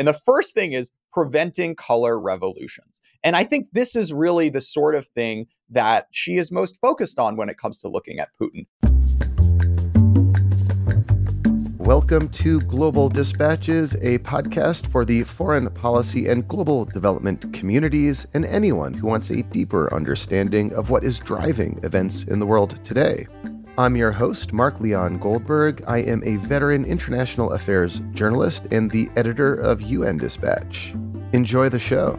And the first thing is preventing color revolutions. And I think this is really the sort of thing that Xi is most focused on when it comes to looking at Putin. Welcome to Global Dispatches, a podcast for the foreign policy and global development communities and anyone who wants a deeper understanding of what is driving events in the world today. I'm your host, Mark Leon Goldberg. I am a veteran international affairs journalist and the editor of UN Dispatch. Enjoy the show.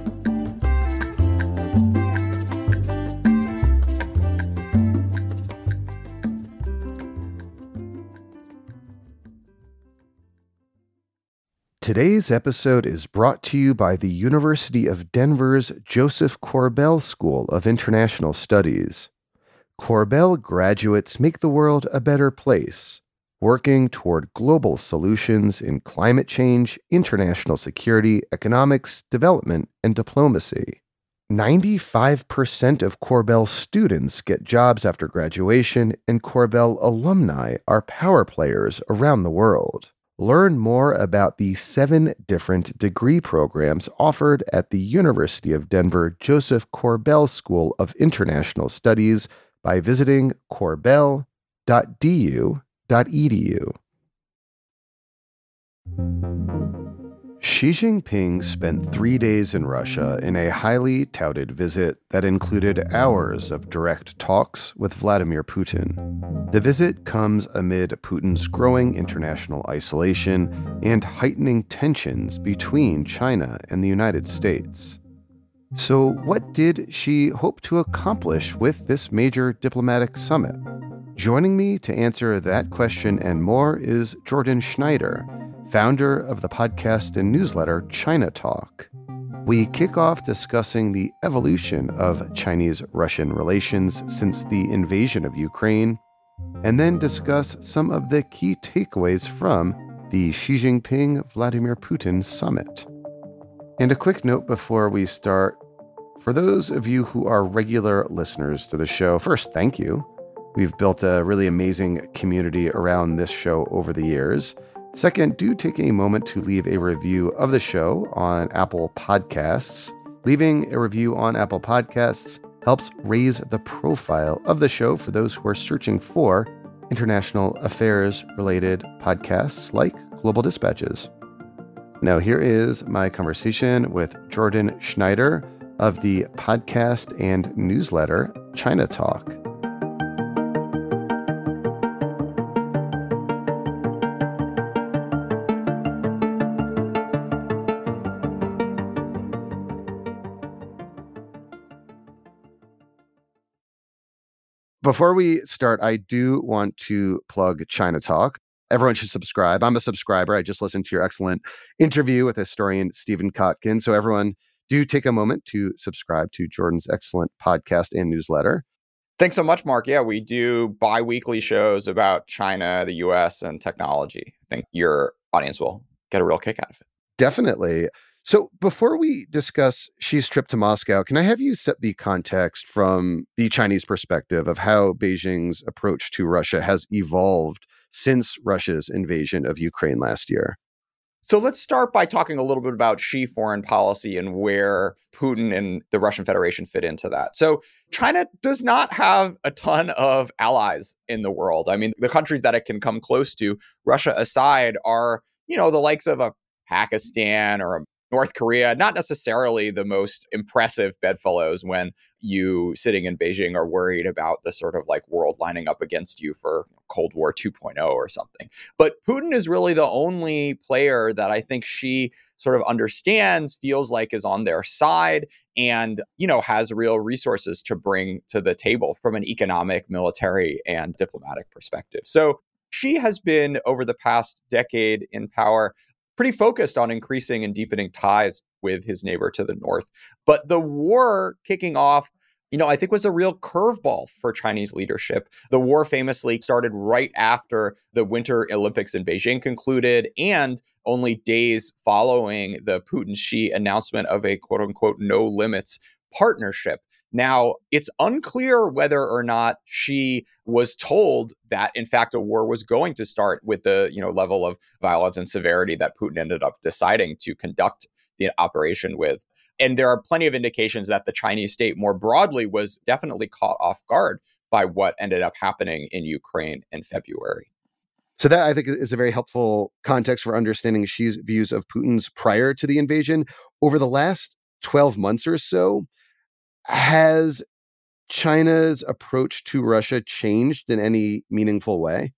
Today's episode is brought to you by the University of Denver's Joseph Korbel School of International Studies. Korbel graduates make the world a better place, working toward global solutions in climate change, international security, economics, development, and diplomacy. 95% of Korbel students get jobs after graduation, and Korbel alumni are power players around the world. Learn more about the seven different degree programs offered at the University of Denver Joseph Korbel School of International Studies by visiting korbel.du.edu. Xi Jinping spent three days in Russia in a highly touted visit that included hours of direct talks with Vladimir Putin. The visit comes amid Putin's growing international isolation and heightening tensions between China and the United States. So, what did Xi hope to accomplish with this major diplomatic summit? Joining me to answer that question and more is Jordan Schneider founder of the podcast and newsletter China Talk. We kick off discussing the evolution of Chinese Russian relations since the invasion of Ukraine, and then discuss some of the key takeaways from the Xi Jinping Vladimir Putin summit. And a quick note before we start for those of you who are regular listeners to the show, first, thank you. We've built a really amazing community around this show over the years. Second, do take a moment to leave a review of the show on Apple Podcasts. Leaving a review on Apple Podcasts helps raise the profile of the show for those who are searching for international affairs related podcasts like Global Dispatches. Now, here is my conversation with Jordan Schneider of the podcast and newsletter China Talk. Before we start, I do want to plug China Talk. Everyone should subscribe. I'm a subscriber. I just listened to your excellent interview with historian Stephen Kotkin. So, everyone, do take a moment to subscribe to Jordan's excellent podcast and newsletter. Thanks so much, Mark. Yeah, we do bi weekly shows about China, the US, and technology. I think your audience will get a real kick out of it. Definitely. So before we discuss Xi's trip to Moscow, can I have you set the context from the Chinese perspective of how Beijing's approach to Russia has evolved since Russia's invasion of Ukraine last year? So let's start by talking a little bit about Xi foreign policy and where Putin and the Russian Federation fit into that. So China does not have a ton of allies in the world. I mean, the countries that it can come close to, Russia aside, are, you know, the likes of a Pakistan or a North Korea, not necessarily the most impressive bedfellows when you sitting in Beijing are worried about the sort of like world lining up against you for Cold War 2.0 or something. But Putin is really the only player that I think Xi sort of understands, feels like is on their side, and, you know, has real resources to bring to the table from an economic, military, and diplomatic perspective. So Xi has been over the past decade in power pretty focused on increasing and deepening ties with his neighbor to the north. But the war kicking off you know, I think was a real curveball for Chinese leadership. The war famously started right after the Winter Olympics in Beijing concluded and only days following the Putin Xi announcement of a quote unquote no limits partnership. Now, it's unclear whether or not Xi was told that in fact a war was going to start with the, you know, level of violence and severity that Putin ended up deciding to conduct the operation with. And there are plenty of indications that the Chinese state more broadly was definitely caught off guard by what ended up happening in Ukraine in February. So that I think is a very helpful context for understanding Xi's views of Putin's prior to the invasion. Over the last 12 months or so, has China's approach to Russia changed in any meaningful way?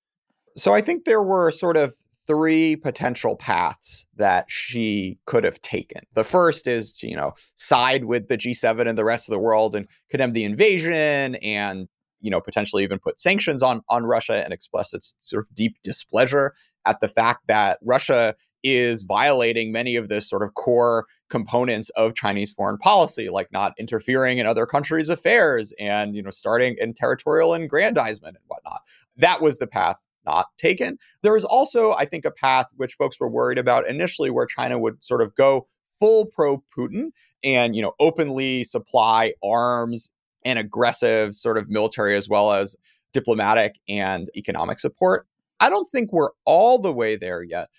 So I think there were sort of three potential paths that Xi could have taken. The first is to, you know, side with the G7 and the rest of the world and condemn the invasion and, you know, potentially even put sanctions on on Russia and express its sort of deep displeasure at the fact that Russia is violating many of the sort of core components of Chinese foreign policy, like not interfering in other countries' affairs and you know starting in territorial aggrandizement and whatnot. That was the path not taken. There was also, I think, a path which folks were worried about initially, where China would sort of go full pro Putin and you know openly supply arms and aggressive sort of military as well as diplomatic and economic support. I don't think we're all the way there yet,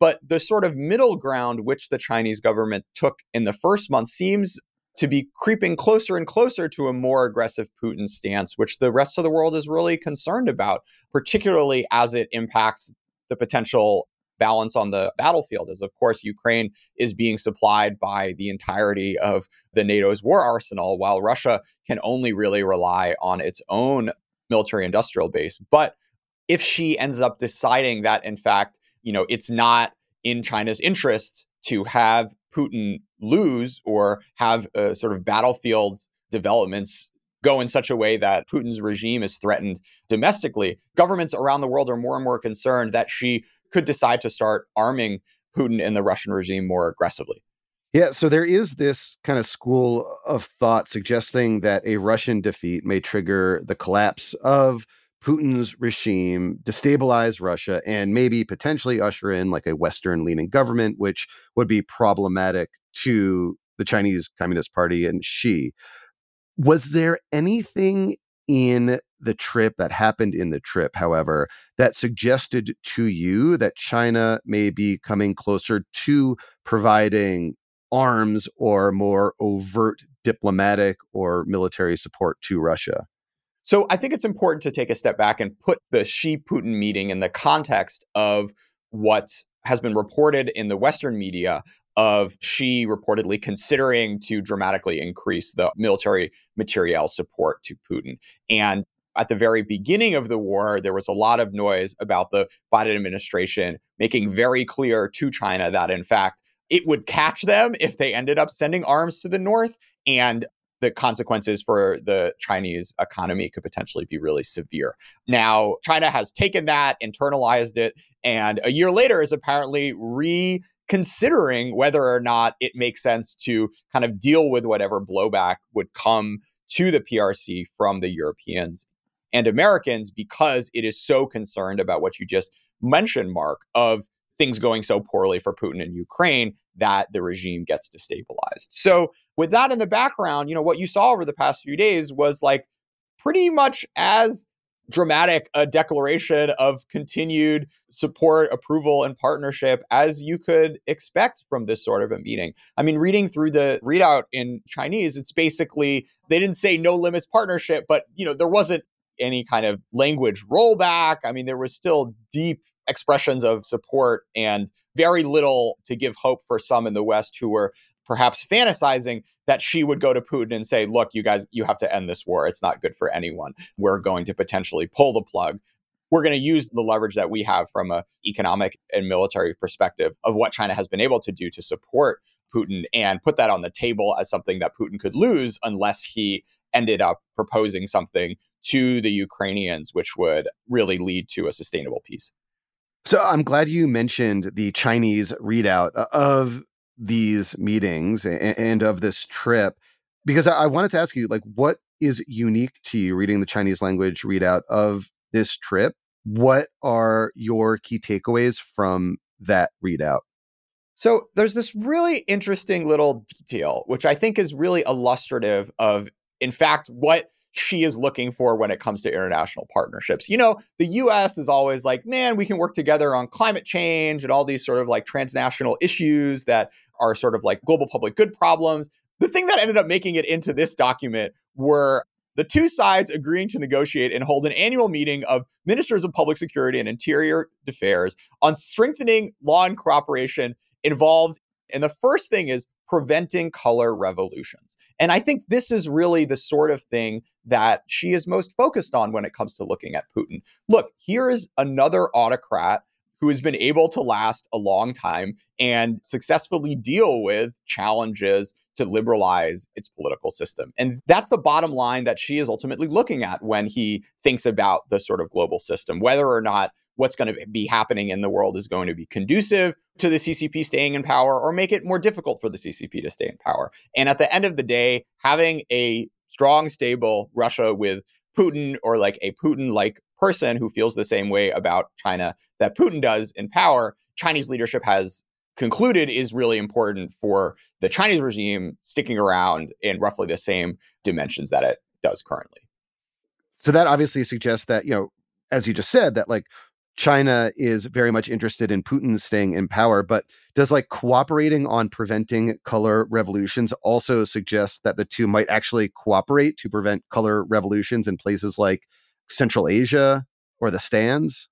but the sort of middle ground which the Chinese government took in the first month seems to be creeping closer and closer to a more aggressive Putin stance, which the rest of the world is really concerned about, particularly as it impacts the potential balance on the battlefield. As of course, Ukraine is being supplied by the entirety of the NATO's war arsenal, while Russia can only really rely on its own military industrial base. But if Xi ends up deciding that, in fact, you know, it's not in China's interests to have Putin lose or have a sort of battlefield developments go in such a way that Putin's regime is threatened domestically. Governments around the world are more and more concerned that Xi could decide to start arming Putin and the Russian regime more aggressively. Yeah, so there is this kind of school of thought suggesting that a Russian defeat may trigger the collapse of Putin's regime, destabilize Russia, and maybe potentially usher in like a Western leaning government, which would be problematic to the Chinese Communist Party and Xi. Was there anything in the trip that happened in the trip, however, that suggested to you that China may be coming closer to providing arms or more overt diplomatic or military support to Russia? So I think it's important to take a step back and put the Xi Putin meeting in the context of what has been reported in the Western media of Xi reportedly considering to dramatically increase the military materiel support to Putin. And at the very beginning of the war, there was a lot of noise about the Biden administration making very clear to China that, in fact, it would catch them if they ended up sending arms to the north. And the consequences for the Chinese economy could potentially be really severe. Now, China has taken that, internalized it, and a year later is apparently reconsidering whether or not it makes sense to kind of deal with whatever blowback would come to the PRC from the Europeans and Americans because it is so concerned about what you just mentioned, Mark, of things going so poorly for Putin in Ukraine that the regime gets destabilized. So with that in the background, you know, what you saw over the past few days was like pretty much as dramatic a declaration of continued support, approval, and partnership as you could expect from this sort of a meeting. I mean, reading through the readout in Chinese, it's basically they didn't say no limits partnership, but you know, there wasn't any kind of language rollback. I mean, there was still deep expressions of support and very little to give hope for some in the West who were perhaps fantasizing that Xi would go to Putin and say, look, you guys, you have to end this war. It's not good for anyone. We're going to potentially pull the plug. We're going to use the leverage that we have from an economic and military perspective of what China has been able to do to support Putin and put that on the table as something that Putin could lose unless he ended up proposing something to the Ukrainians, which would really lead to a sustainable peace. So I'm glad you mentioned the Chinese readout uh, of these meetings and, of this trip because I wanted to ask you like what is unique to you reading the Chinese language readout of this trip? What are your key takeaways from that readout? So there's this really interesting little detail, which I think is really illustrative of in fact, what Xi is looking for when it comes to international partnerships. You know, the US is always like, man, we can work together on climate change and all these sort of like transnational issues that are sort of like global public good problems. The thing that ended up making it into this document were the two sides agreeing to negotiate and hold an annual meeting of ministers of public security and interior affairs on strengthening law and cooperation involved. And the first thing is preventing color revolutions. And I think this is really the sort of thing that Xi is most focused on when it comes to looking at Putin. Look, here is another autocrat who has been able to last a long time and successfully deal with challenges to liberalize its political system. And that's the bottom line that Xi is ultimately looking at when he thinks about the sort of global system, whether or not what's going to be happening in the world is going to be conducive to the CCP staying in power or make it more difficult for the CCP to stay in power. And at the end of the day, having a strong, stable Russia with Putin or like a Putin like person who feels the same way about China that Putin does in power, Chinese leadership has concluded is really important for the Chinese regime sticking around in roughly the same dimensions that it does currently. So that obviously suggests that, you know, as you just said, that like China is very much interested in Putin staying in power, but does like cooperating on preventing color revolutions also suggest that the two might actually cooperate to prevent color revolutions in places like Central Asia or the stands?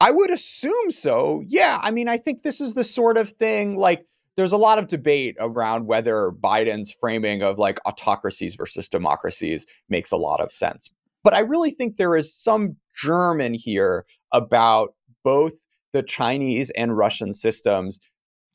I would assume so. Yeah. I mean, I think this is the sort of thing like there's a lot of debate around whether Biden's framing of like autocracies versus democracies makes a lot of sense. But I really think there is some germ in here about both the Chinese and Russian systems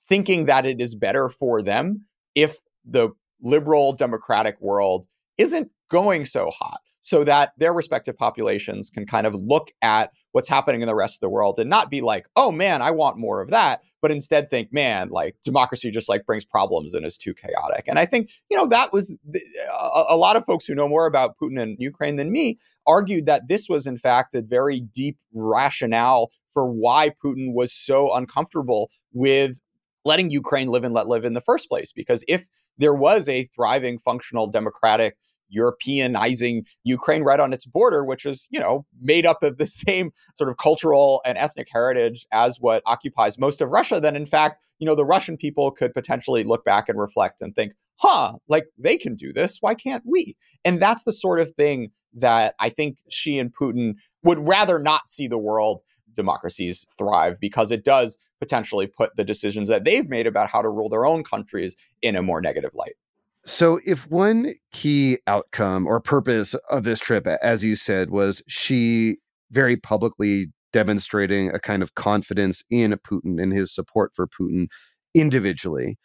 thinking that it is better for them if the liberal democratic world isn't going so hot so that their respective populations can kind of look at what's happening in the rest of the world and not be like, oh man, I want more of that, but instead think, man, like democracy just like brings problems and is too chaotic. And I think, you know, that was the, a, a lot of folks who know more about Putin and Ukraine than me argued that this was, in fact, a very deep rationale for why Putin was so uncomfortable with letting Ukraine live and let live in the first place. Because if there was a thriving, functional, democratic Europeanizing Ukraine right on its border, which is, you know, made up of the same sort of cultural and ethnic heritage as what occupies most of Russia, then in fact, you know, the Russian people could potentially look back and reflect and think, huh, like they can do this. Why can't we? And that's the sort of thing that I think Xi and Putin would rather not see the world democracies thrive because it does potentially put the decisions that they've made about how to rule their own countries in a more negative light. So, if one key outcome or purpose of this trip, as you said, was Xi very publicly demonstrating a kind of confidence in Putin and his support for Putin individually,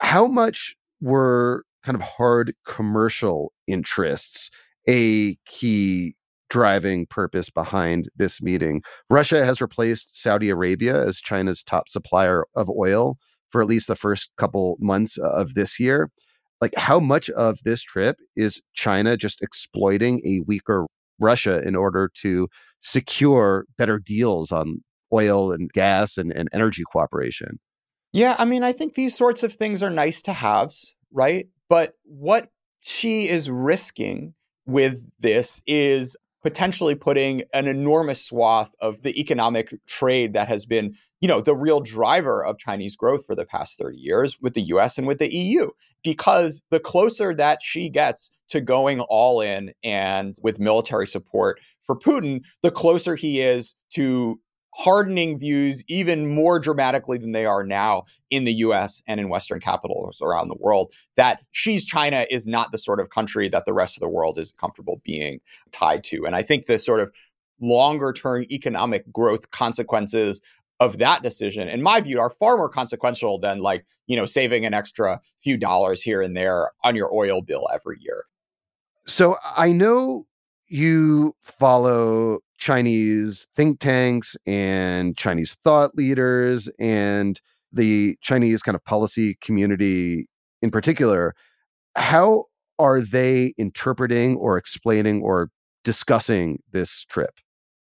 how much were kind of hard commercial interests a key driving purpose behind this meeting? Russia has replaced Saudi Arabia as China's top supplier of oil for at least the first couple months uh, of this year like how much of this trip is China just exploiting a weaker Russia in order to secure better deals on oil and gas and, and energy cooperation? Yeah, I mean, I think these sorts of things are nice to haves, right? But what Xi is risking with this is potentially putting an enormous swath of the economic trade that has been, you know, the real driver of Chinese growth for the past 30 years with the US and with the EU. Because the closer that Xi gets to going all in and with military support for Putin, the closer he is to hardening views even more dramatically than they are now in the US and in Western capitals around the world. That Xi's China is not the sort of country that the rest of the world is comfortable being tied to. And I think the sort of longer term economic growth consequences of that decision, in my view, are far more consequential than like, you know, saving an extra few dollars here and there on your oil bill every year. So I know you follow Chinese think tanks and Chinese thought leaders and the Chinese kind of policy community in particular, how are they interpreting or explaining or discussing this trip?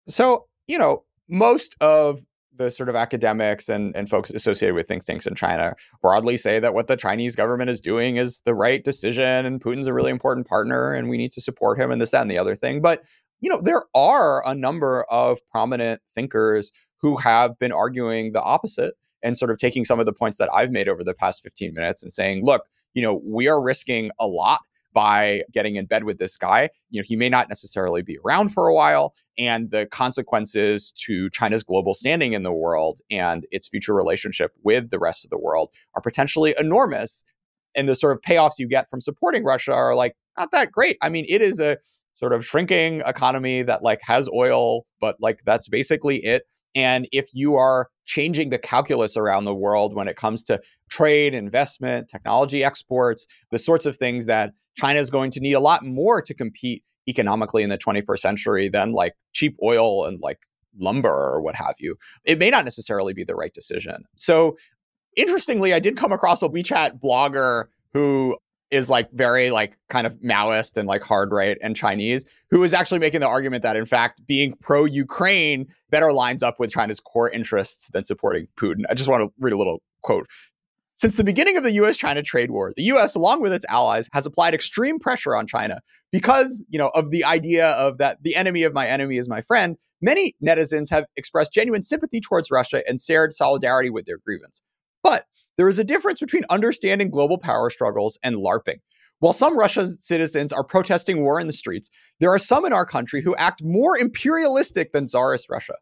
So, you know, most of the sort of academics and, and folks associated with think tanks in China broadly say that what the Chinese government is doing is the right decision and Putin's a really important partner and we need to support him and this, that, and the other thing. But, you know, there are a number of prominent thinkers who have been arguing the opposite and sort of taking some of the points that I've made over the past 15 minutes and saying, look, you know, we are risking a lot by getting in bed with this guy. You know, he may not necessarily be around for a while, and the consequences to China's global standing in the world and its future relationship with the rest of the world are potentially enormous. And the sort of payoffs you get from supporting Russia are like not that great. I mean, it is a sort of shrinking economy that like has oil, but like that's basically it. And if you are changing the calculus around the world when it comes to trade, investment, technology exports, the sorts of things that China is going to need a lot more to compete economically in the 21st century than like cheap oil and like lumber or what have you. It may not necessarily be the right decision. So, interestingly, I did come across a WeChat blogger who is like very like kind of Maoist and like hard right and Chinese, who is actually making the argument that in fact being pro Ukraine better lines up with China's core interests than supporting Putin. I just want to read a little quote. Since the beginning of the US China trade war, the US along with its allies has applied extreme pressure on China because, you know, of the idea of that the enemy of my enemy is my friend. Many netizens have expressed genuine sympathy towards Russia and shared solidarity with their grievance. But there is a difference between understanding global power struggles and LARPing. While some Russian citizens are protesting war in the streets, there are some in our country who act more imperialistic than Tsarist Russia.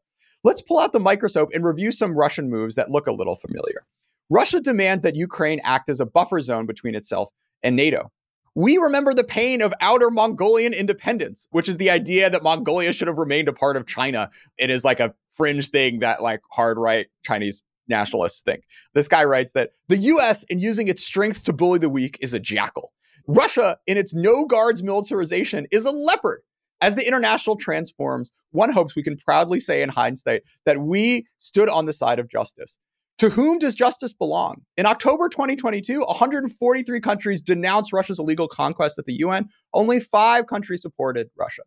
Let's pull out the microscope and review some Russian moves that look a little familiar. Russia demands that Ukraine act as a buffer zone between itself and NATO. We remember the pain of outer Mongolian independence, which is the idea that Mongolia should have remained a part of China. It is like a fringe thing that like hard right Chinese nationalists think. This guy writes that the US, in using its strengths to bully the weak, is a jackal. Russia, in its no guards militarization, is a leopard. As the international transforms, one hopes we can proudly say in hindsight that we stood on the side of justice. To whom does justice belong? In October 2022, 143 countries denounced Russia's illegal conquest at the UN. Only five countries supported Russia.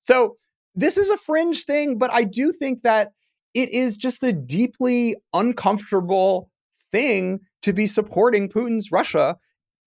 So this is a fringe thing, but I do think that it is just a deeply uncomfortable thing to be supporting Putin's Russia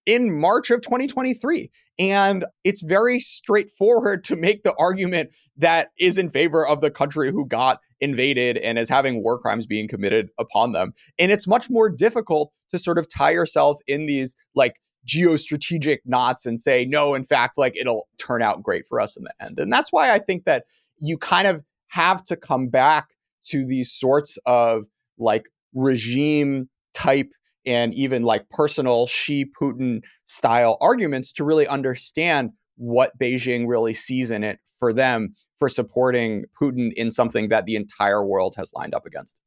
in March of 2023. And it's very straightforward to make the argument that is in favor of the country who got invaded and is having war crimes being committed upon them. And it's much more difficult to sort of tie yourself in these like geostrategic knots and say, no, in fact, like it'll turn out great for us in the end. And that's why I think that you kind of have to come back to these sorts of like regime type and even like personal Xi Putin style arguments to really understand what Beijing really sees in it for them for supporting Putin in something that the entire world has lined up against.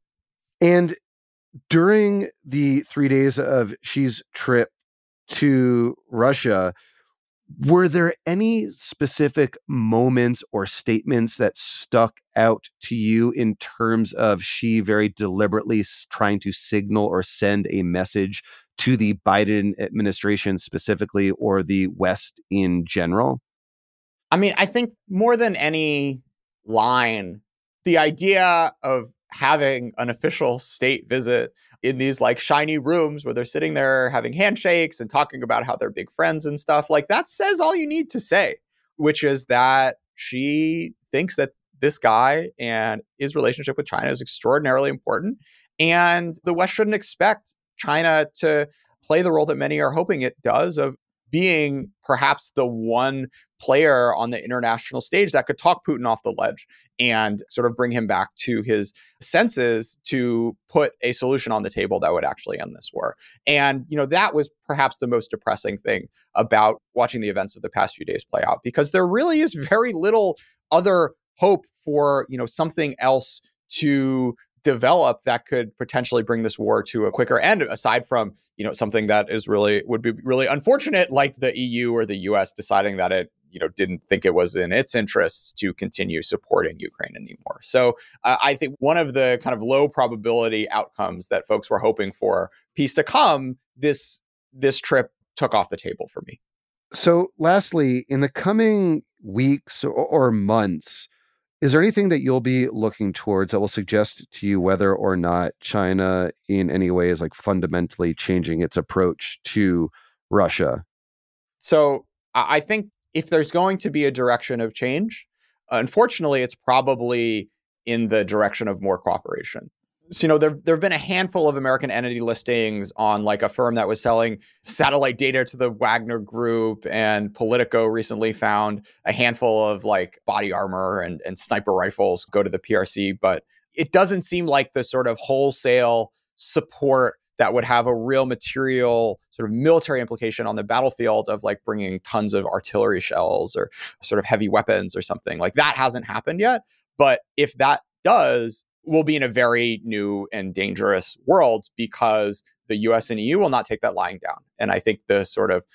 And during the three days of Xi's trip to Russia, were there any specific moments or statements that stuck out to you in terms of Xi very deliberately trying to signal or send a message to the Biden administration specifically or the West in general? I mean, I think more than any line, the idea of having an official state visit in these like shiny rooms where they're sitting there having handshakes and talking about how they're big friends and stuff like that says all you need to say which is that Xi thinks that this guy and his relationship with China is extraordinarily important and the west shouldn't expect China to play the role that many are hoping it does of being perhaps the one player on the international stage that could talk Putin off the ledge and sort of bring him back to his senses to put a solution on the table that would actually end this war. And, you know, that was perhaps the most depressing thing about watching the events of the past few days play out because there really is very little other hope for, you know, something else to develop that could potentially bring this war to a quicker end aside from you know something that is really would be really unfortunate like the EU or the US deciding that it you know didn't think it was in its interests to continue supporting Ukraine anymore. So uh, I think one of the kind of low probability outcomes that folks were hoping for peace to come this this trip took off the table for me. So lastly, in the coming weeks or, or months, Is there anything that you'll be looking towards that will suggest to you whether or not China in any way is like fundamentally changing its approach to Russia? So I think if there's going to be a direction of change, unfortunately, it's probably in the direction of more cooperation. So, you know, there there have been a handful of American entity listings on like a firm that was selling satellite data to the Wagner Group, and Politico recently found a handful of like body armor and, and sniper rifles go to the PRC. But it doesn't seem like the sort of wholesale support that would have a real material sort of military implication on the battlefield of like bringing tons of artillery shells or sort of heavy weapons or something like that hasn't happened yet but if that does we'll be in a very new and dangerous world because the US and EU will not take that lying down. And i think the sort of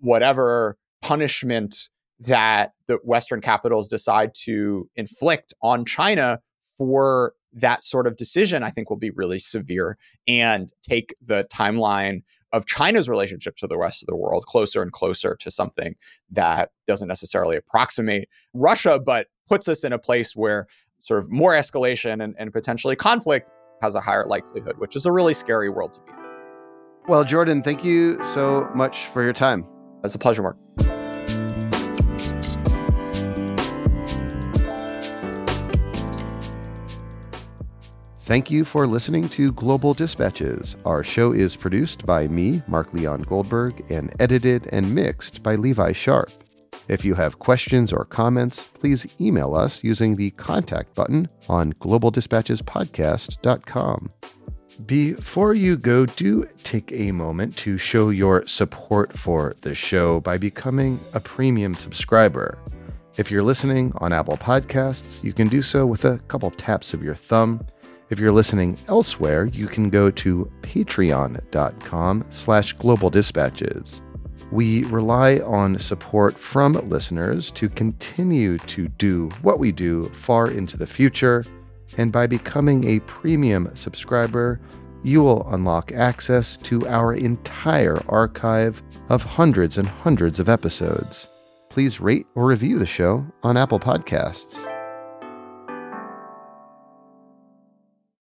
whatever punishment that the western capitals decide to inflict on china for that sort of decision, I think, will be really severe and take the timeline of China's relationship to the rest of the world closer and closer to something that doesn't necessarily approximate Russia, but puts us in a place where sort of more escalation and, and potentially conflict has a higher likelihood, which is a really scary world to be in. Well, Jordan, thank you so much for your time. It's a pleasure, Mark. Thank you for listening to Global Dispatches. Our show is produced by me, Mark Leon Goldberg, and edited and mixed by Levi Sharp. If you have questions or comments, please email us using the contact button on globaldispatchespodcast.com. Before you go, do take a moment to show your support for the show by becoming a premium subscriber. If you're listening on Apple Podcasts, you can do so with a couple taps of your thumb. If you're listening elsewhere, you can go to patreon.com slash global dispatches. We rely on support from listeners to continue to do what we do far into the future, and by becoming a premium subscriber, you will unlock access to our entire archive of hundreds and hundreds of episodes. Please rate or review the show on Apple Podcasts.